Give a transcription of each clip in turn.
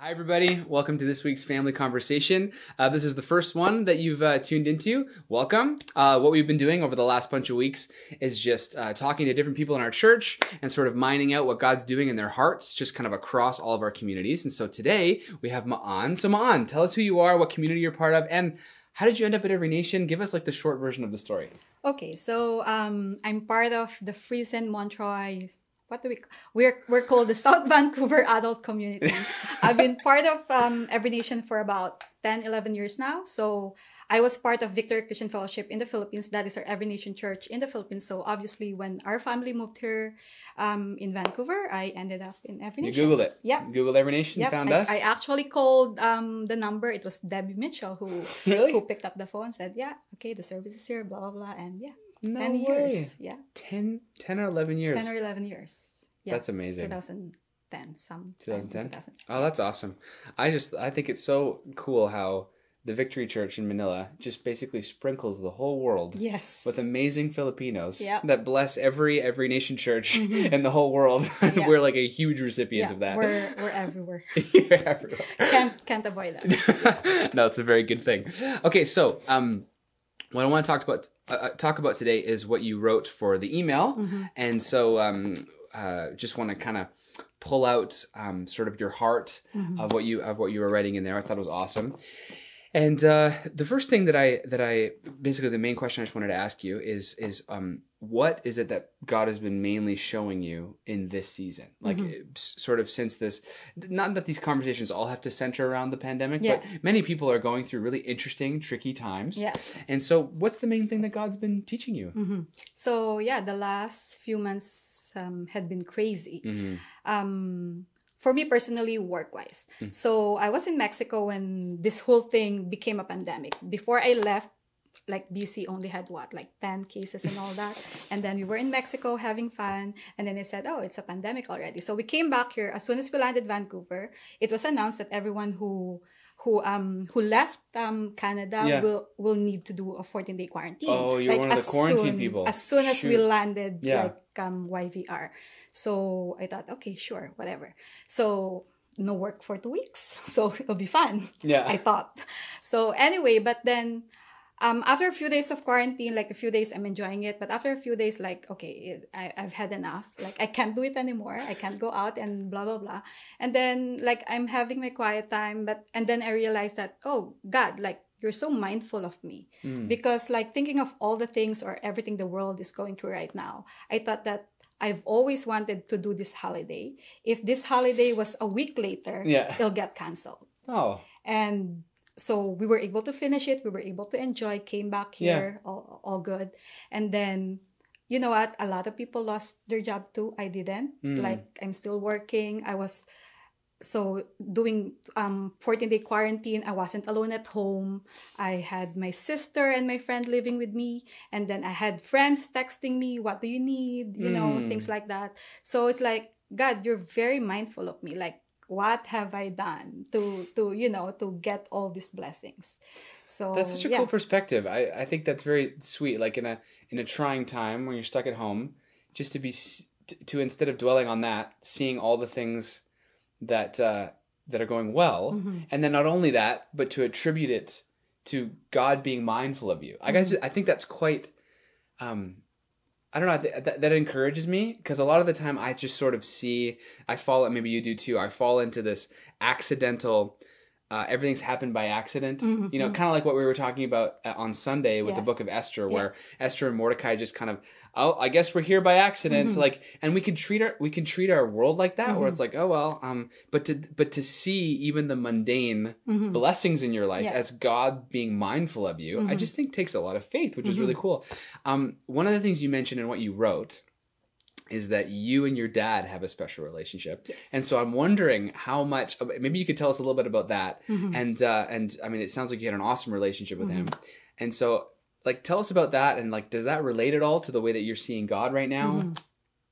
Hi, everybody. Welcome to this week's family conversation. Uh, this is the first one that you've uh, tuned into. Welcome. Uh, what we've been doing over the last bunch of weeks is just uh, talking to different people in our church and sort of mining out what God's doing in their hearts, just kind of across all of our communities. And so today we have Ma'an. So, Ma'an, tell us who you are, what community you're part of, and how did you end up at Every Nation? Give us like the short version of the story. Okay, so um, I'm part of the Friesen Montreuil what do we we're we're called the South Vancouver Adult Community. I've been part of um, Every Nation for about 10, 11 years now. So I was part of Victory Christian Fellowship in the Philippines. That is our Every Nation Church in the Philippines. So obviously, when our family moved here um, in Vancouver, I ended up in Every Nation. You googled it. Yeah. Googled Every Nation. Yep. Found I, us. I actually called um, the number. It was Debbie Mitchell who Really? who picked up the phone. Said, "Yeah, okay, the service is here." Blah blah blah, and yeah, No ten way. years. Yeah, 10, 10 or 11 years. ten or eleven years. Yeah, That's amazing. 2010, some 2010? 2000. Oh, that's awesome. I just I think it's so cool how the Victory Church in Manila just basically sprinkles the whole world Yes. with amazing Filipinos Yep. that bless every every nation church in the whole world. Yeah. We're like a huge recipient yeah, of that. we're we're everywhere. Everywhere. can't can't avoid that. no, it's a very good thing. Okay, so um, what I want to talk about uh, uh, talk about today is what you wrote for the email, Mm-hmm. and so um, uh, just want to kind of pull out um, sort of your heart Mm-hmm. of what you of what you were writing in there. I thought it was awesome. And uh, the first thing that I that I basically the main question I just wanted to ask you is is um, what is it that God has been mainly showing you in this season, like Mm-hmm. sort of since this? Not that these conversations all have to center around the pandemic, Yeah. but many people are going through really interesting, tricky times. Yeah. And so, what's the main thing that God's been teaching you? Mm-hmm. So yeah, the last few months um, had been crazy. Mm-hmm. Um, for me personally, work wise. Mm. So I was in Mexico when this whole thing became a pandemic. Before I left, like BC only had what, like 10 cases and all that. And then we were in Mexico having fun. And then they said, oh, it's a pandemic already. So we came back here. As soon as we landed Vancouver, it was announced that everyone who who um who left um Canada Yeah. will will need to do a 14 day quarantine. Oh, you're one of the quarantine soon- people. As soon as we landed Yeah. like um YVR. So I thought, okay, sure, whatever. So no work for two weeks. So it'll be fun. Yeah. I thought. So anyway, but then um, after a few days of quarantine, like a few days, I'm enjoying it. But after a few days, like, okay, it, I, I've had enough. Like, I can't do it anymore. I can't go out and blah, blah, blah. And then, like, I'm having my quiet time. But, and then I realized that, oh, God, like, you're so mindful of me. Because, like, thinking of all the things or everything the world is going through right now, I thought that I've always wanted to do this holiday. If this holiday was a week later, Yeah. it'll get canceled Oh, and so we were able to finish it. We were able to enjoy. Came back here. All, all good. And then you know what? A lot of people lost their job too. I didn't. Mm. like i'm still working. I was so doing um 14 day quarantine i wasn't alone at home. I had my sister and my friend living with me. And then i had friends texting me what do you need? You know Mm. things like that. So it's like god you're very mindful of me. Like what have i done to to you know to get all these blessings so that's such a yeah. cool perspective. I, I think that's very sweet. Like in a in a trying time when you're stuck at home, just to be to instead of dwelling on that, seeing all the things that uh, that are going well, Mm-hmm. and then not only that, but to attribute it to God being mindful of you. I guess Mm-hmm. I think that's quite. Um, I don't know. That encourages me because a lot of the time I just sort of see. I fall. Maybe you do too. I fall into this accidental. Uh, everything's happened by accident. You know, kind of like what we were talking about uh, on Sunday with the Mm-hmm, book of Esther, where Esther and Mordecai just kind of, oh, I guess we're here by accident. Mm-hmm. Like, and we can treat our we can treat our world like that, where it's like, oh well, um, but to but to see even the mundane blessings in your life Mm-hmm. Yeah. as God being mindful of you, I just think takes a lot of faith, which is really cool. Um, one of the things you mentioned in what you wrote is that you and your dad have a special relationship, Yes. and so I'm wondering how much. Maybe you could tell us a little bit about that, Mhm. and uh, and I mean, it sounds like you had an awesome relationship with him, Mm-hmm. and so like tell us about that, and like does that relate at all to the way that you're seeing God right now?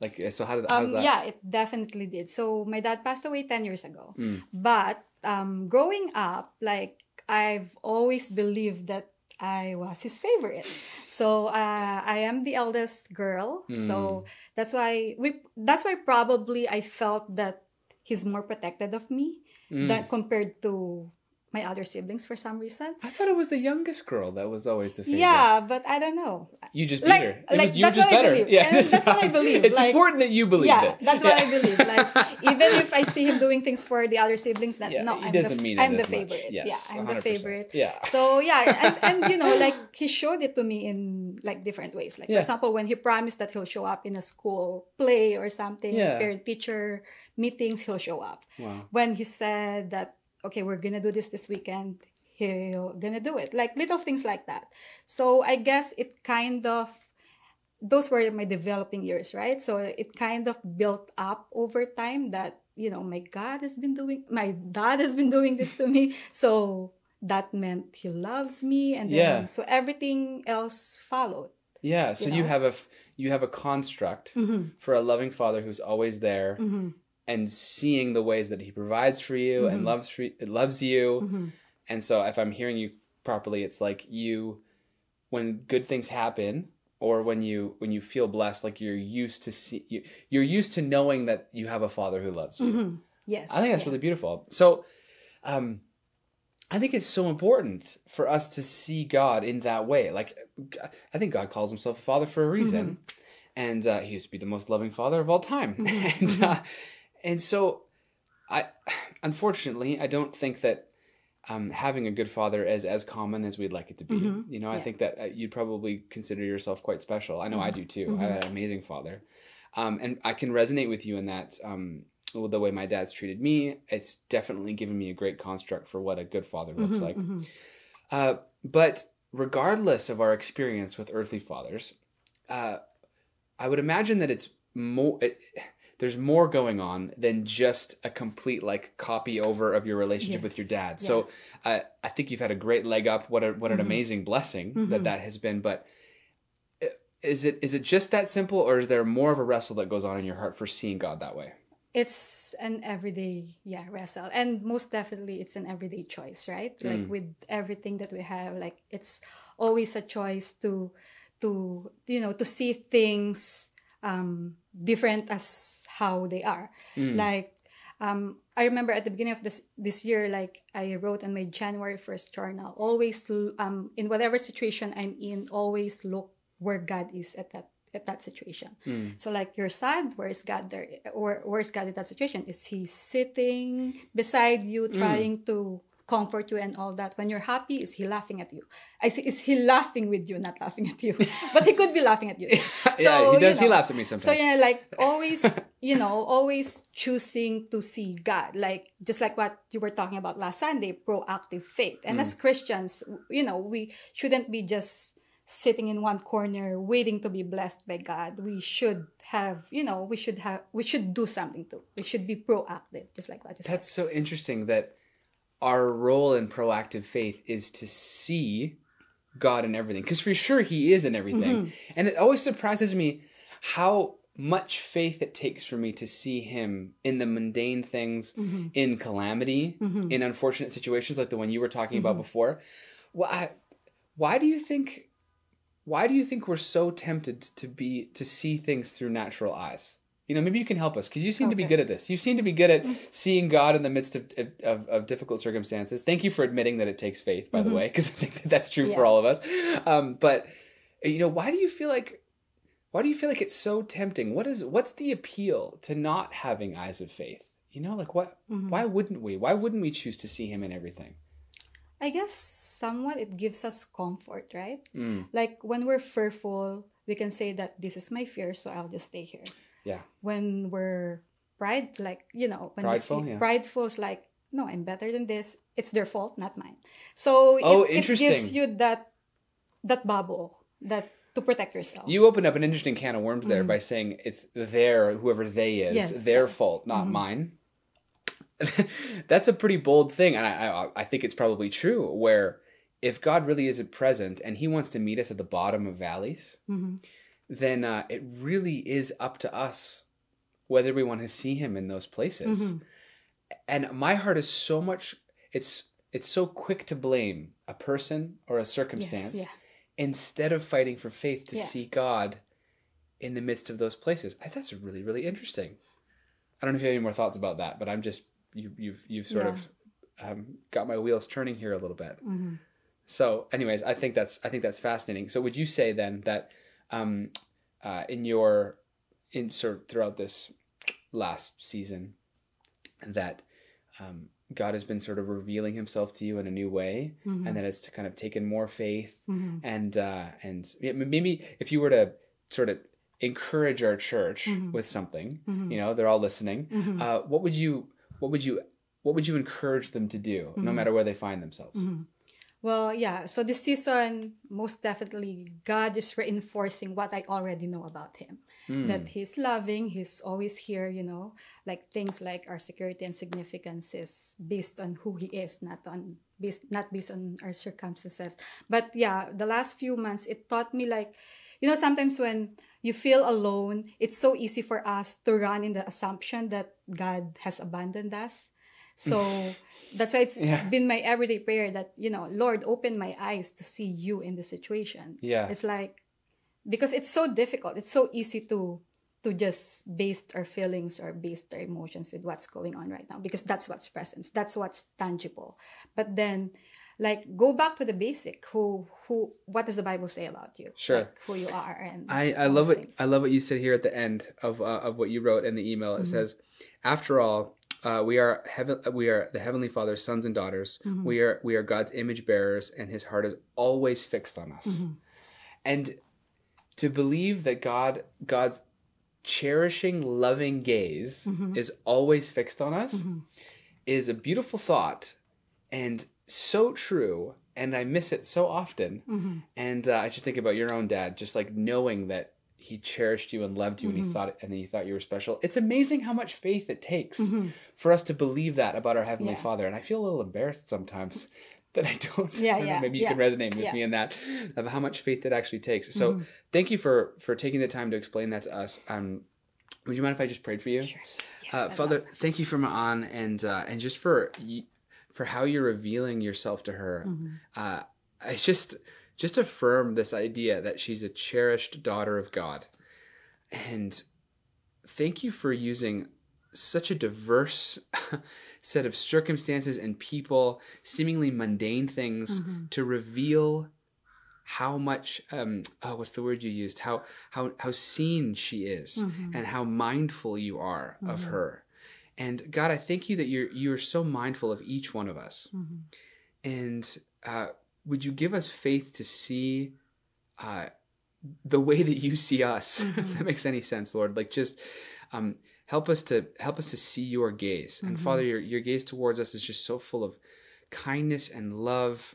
Like, so how did Um, that? yeah, it definitely did. So my dad passed away 10 years ago. Mm. But um, growing up, like I've always believed that I was his favorite. So uh, I am the eldest girl. So that's why we that's why probably I felt that he's more protected of me that compared to my other siblings for some reason. I thought it was the youngest girl that was always the favorite. Yeah, but I don't know. You just beat Like- her. It like, was- you were that's just what I better. believe. Yeah, And that's what I believe. It's Like- important that you believe yeah, it. that's what Yeah. I believe. Like even if I see him doing things for the other siblings, that Yeah, no, I'm doesn't the, mean I'm the as much. favorite. Yes, yeah, I'm 100%. the favorite. Yeah. So yeah, and, and you know, like he showed it to me in like different ways. Like Yeah. for example, when he promised that he'll show up in a school play or something, Yeah. parent teacher meetings, he'll show up. Wow. When he said that, okay, we're gonna do this this weekend, he'll gonna do it. Like little things like that. So I guess it kind of those were my developing years, right? So it kind of built up over time that, you know, my God has been doing, my dad has been doing this to me. So that meant he loves me. And then, Yeah. so everything else followed. Yeah, so you, you have a, you have a construct mm-hmm. for a loving father who's always there mm-hmm. And seeing the ways that he provides for you and loves for, loves you. And so if I'm hearing you properly, it's like you when good things happen or when you when you feel blessed like you're used to see you, you're used to knowing that you have a father who loves you. Yes. I think that's yeah. really beautiful. So, um, I think it's so important for us to see God in that way. Like, I think God calls himself a father for a reason, and uh, he used to be the most loving father of all time. and uh, and so, I unfortunately I don't think that. Um, having a good father is as common as we'd like it to be. You know, I Yeah. think that uh, you'd probably consider yourself quite special. I know I do too. I had an amazing father, um, and I can resonate with you in that. Um, well, the way my dad's treated me, it's definitely given me a great construct for what a good father looks like. Uh, but regardless of our experience with earthly fathers, uh, I would imagine that it's more. It, there's more going on than just a complete like copy over of your relationship with your dad. So uh, I think you've had a great leg up. What a what an amazing blessing that that has been. But is it is it just that simple, or is there more of a wrestle that goes on in your heart for seeing God that way? it's an everyday yeah wrestle and most definitely it's an everyday choice right like with everything that we have like it's always a choice to to you know to see things um different as how they are. Like um i remember at the beginning of this this year like i wrote in my january 1st journal always l- um in whatever situation i'm in always look where god is at that at that situation. So like you're sad where is god there? Or where's god in that situation? Is he sitting beside you trying to comfort you and all that when you're happy is he laughing at you i say is he laughing with you not laughing at you but he could be laughing at you yeah, he you does. He laughs at me sometimes. so yeah, like always, you know, always choosing to see God, like just like what you were talking about last Sunday, proactive faith. And Mm. as Christians, you know, we shouldn't be just sitting in one corner waiting to be blessed by God. We should have, you know, we should have, we should do something too. We should be proactive, just like what you said. That's so interesting that our role in proactive faith is to see God in everything. Because for sure, He is in everything. Mm-hmm. And it always surprises me how much faith it takes for me to see Him in the mundane things, mm-hmm. in calamity, mm-hmm. in unfortunate situations like the one you were talking about before. Why, why do you think? Why do you think we're so tempted to be to see things through natural eyes? You know, maybe you can help us because you seem to be good at this. You seem to be good at seeing God in the midst of of, of difficult circumstances. Thank you for admitting that it takes faith, by the way, because I think that that's true for all of us. Um, but you know, why do you feel like why do you feel like it's so tempting? What is what's the appeal to not having eyes of faith? You know, like what? Why wouldn't we? Why wouldn't we choose to see Him in everything? I guess somewhat it gives us comfort, right? Mm. Like when we're fearful, we can say that this is my fear, so I'll just stay here. Yeah, when we're pride like you know when Prideful, see yeah. prideful is like no i'm better than this it's their fault not mine. So Oh, it, it gives you that that bubble that to protect yourself. You opened up an interesting can of worms there mm. by saying it's their whoever they is Yes, their fault, not mm-hmm. mine. That's a pretty bold thing, and I, I I think it's probably true. Where if God really isn't present and He wants to meet us at the bottom of valleys, mm-hmm. Then uh, it really is up to us whether we want to see Him in those places. And my heart is so much it's it's so quick to blame a person or a circumstance yeah. instead of fighting for faith to Yeah. see God in the midst of those places. I, that's really really interesting. I don't know if you have any more thoughts about that, but I'm just you, you've you've sort Yeah. of um, got my wheels turning here a little bit. Mm-hmm. So, anyways, I think that's I think that's fascinating. So, would you say then that um, uh, in your in sort of throughout this last season that um, God has been sort of revealing Himself to you in a new way, Mm-hmm. and that it's to kind of taken more faith Mhm. and uh, and maybe if you were to sort of encourage our church Mhm. with something, Mhm. you know, they're all listening. Mhm. Uh, what would you what would you what would you encourage them to do, no Mhm. matter where they find themselves? Well, yeah. So this season, most definitely, God is reinforcing what I already know about Him. Mm. That He's loving, He's always here. You know, like things like our security and significance is based on who He is, not on based not based on our circumstances. But yeah, the last few months, it taught me like, you know, sometimes when you feel alone, it's so easy for us to run in the assumption that God has abandoned us. So that's why it's Yeah. been my everyday prayer that, you know, Lord, open my eyes to see you in the situation. Yeah. It's like, because it's so difficult. It's so easy to to just base our feelings or base our emotions with what's going on right now because that's what's present that's what's tangible but then like go back to the basic who who what does the bible say about you Sure. Like, who you are and I, I love what. I love what you said here at the end of uh, of what you wrote in the email. It says, "After all, uh, we are heaven. We are the heavenly Father's sons and daughters. We are we are God's image bearers, and His heart is always fixed on us. And to believe that God God's cherishing, loving gaze is always fixed on us is a beautiful thought, and so true. And I miss it so often. Mm-hmm. And uh, I just think about your own dad, just like knowing that he cherished you and loved you, and Mm-hmm. he thought and he thought you were special. It's amazing how much faith it takes Mm-hmm. for us to believe that about our heavenly Yeah. Father. And I feel a little embarrassed sometimes that I don't. Yeah, I don't know, yeah, maybe you can resonate with yeah. me in that of how much faith it actually takes. So thank you for for taking the time to explain that to us. Um, would you mind if I just prayed for you? Yes, Uh, Father, thank you for Ma'an and uh, and just for for how you're revealing yourself to her. Mm-hmm. Uh, I just just affirm this idea that she's a cherished daughter of God, and thank you for using such a diverse set of circumstances and people, seemingly mundane things, Mm-hmm. to reveal how much um oh what's the word you used how how how seen she is Mm-hmm. and how mindful you are of her and god i thank you that you're you're so mindful of each one of us Mm-hmm. and uh would you give us faith to see uh the way that you see us? If that makes any sense lord. Like just um help us to help us to see your gaze. And father your your gaze towards us is just so full of kindness and love.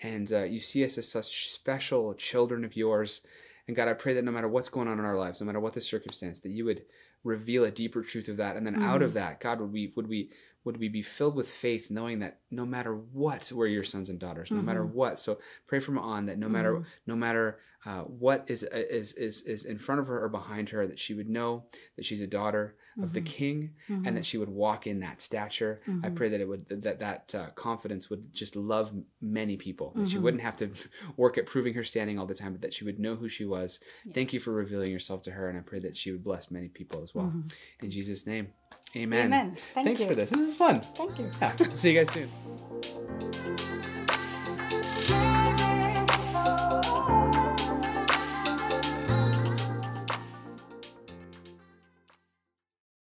And uh, you see us as such special children of yours. And God, I pray that no matter what's going on in our lives, no matter what the circumstance, that you would reveal a deeper truth of that, and then out of that, God, would we would we would we be filled with faith, knowing that no matter what, we're your sons and daughters, no matter what. So pray from on that no matter no matter uh, what is is is is in front of her or behind her, that she would know that she's a daughter of the mm-hmm. King, and that mm-hmm. she would walk in that stature. I mm-hmm. pray that it would that that uh, confidence would just love many people. That she wouldn't have to work at proving her standing all the time, but that she would know who she was. Thank you for revealing yourself to her, and I pray that she would bless many people as well. In Jesus' name, Amen. Amen. Thank Thanks you. for this. This is fun. thank you Yeah. See you guys soon.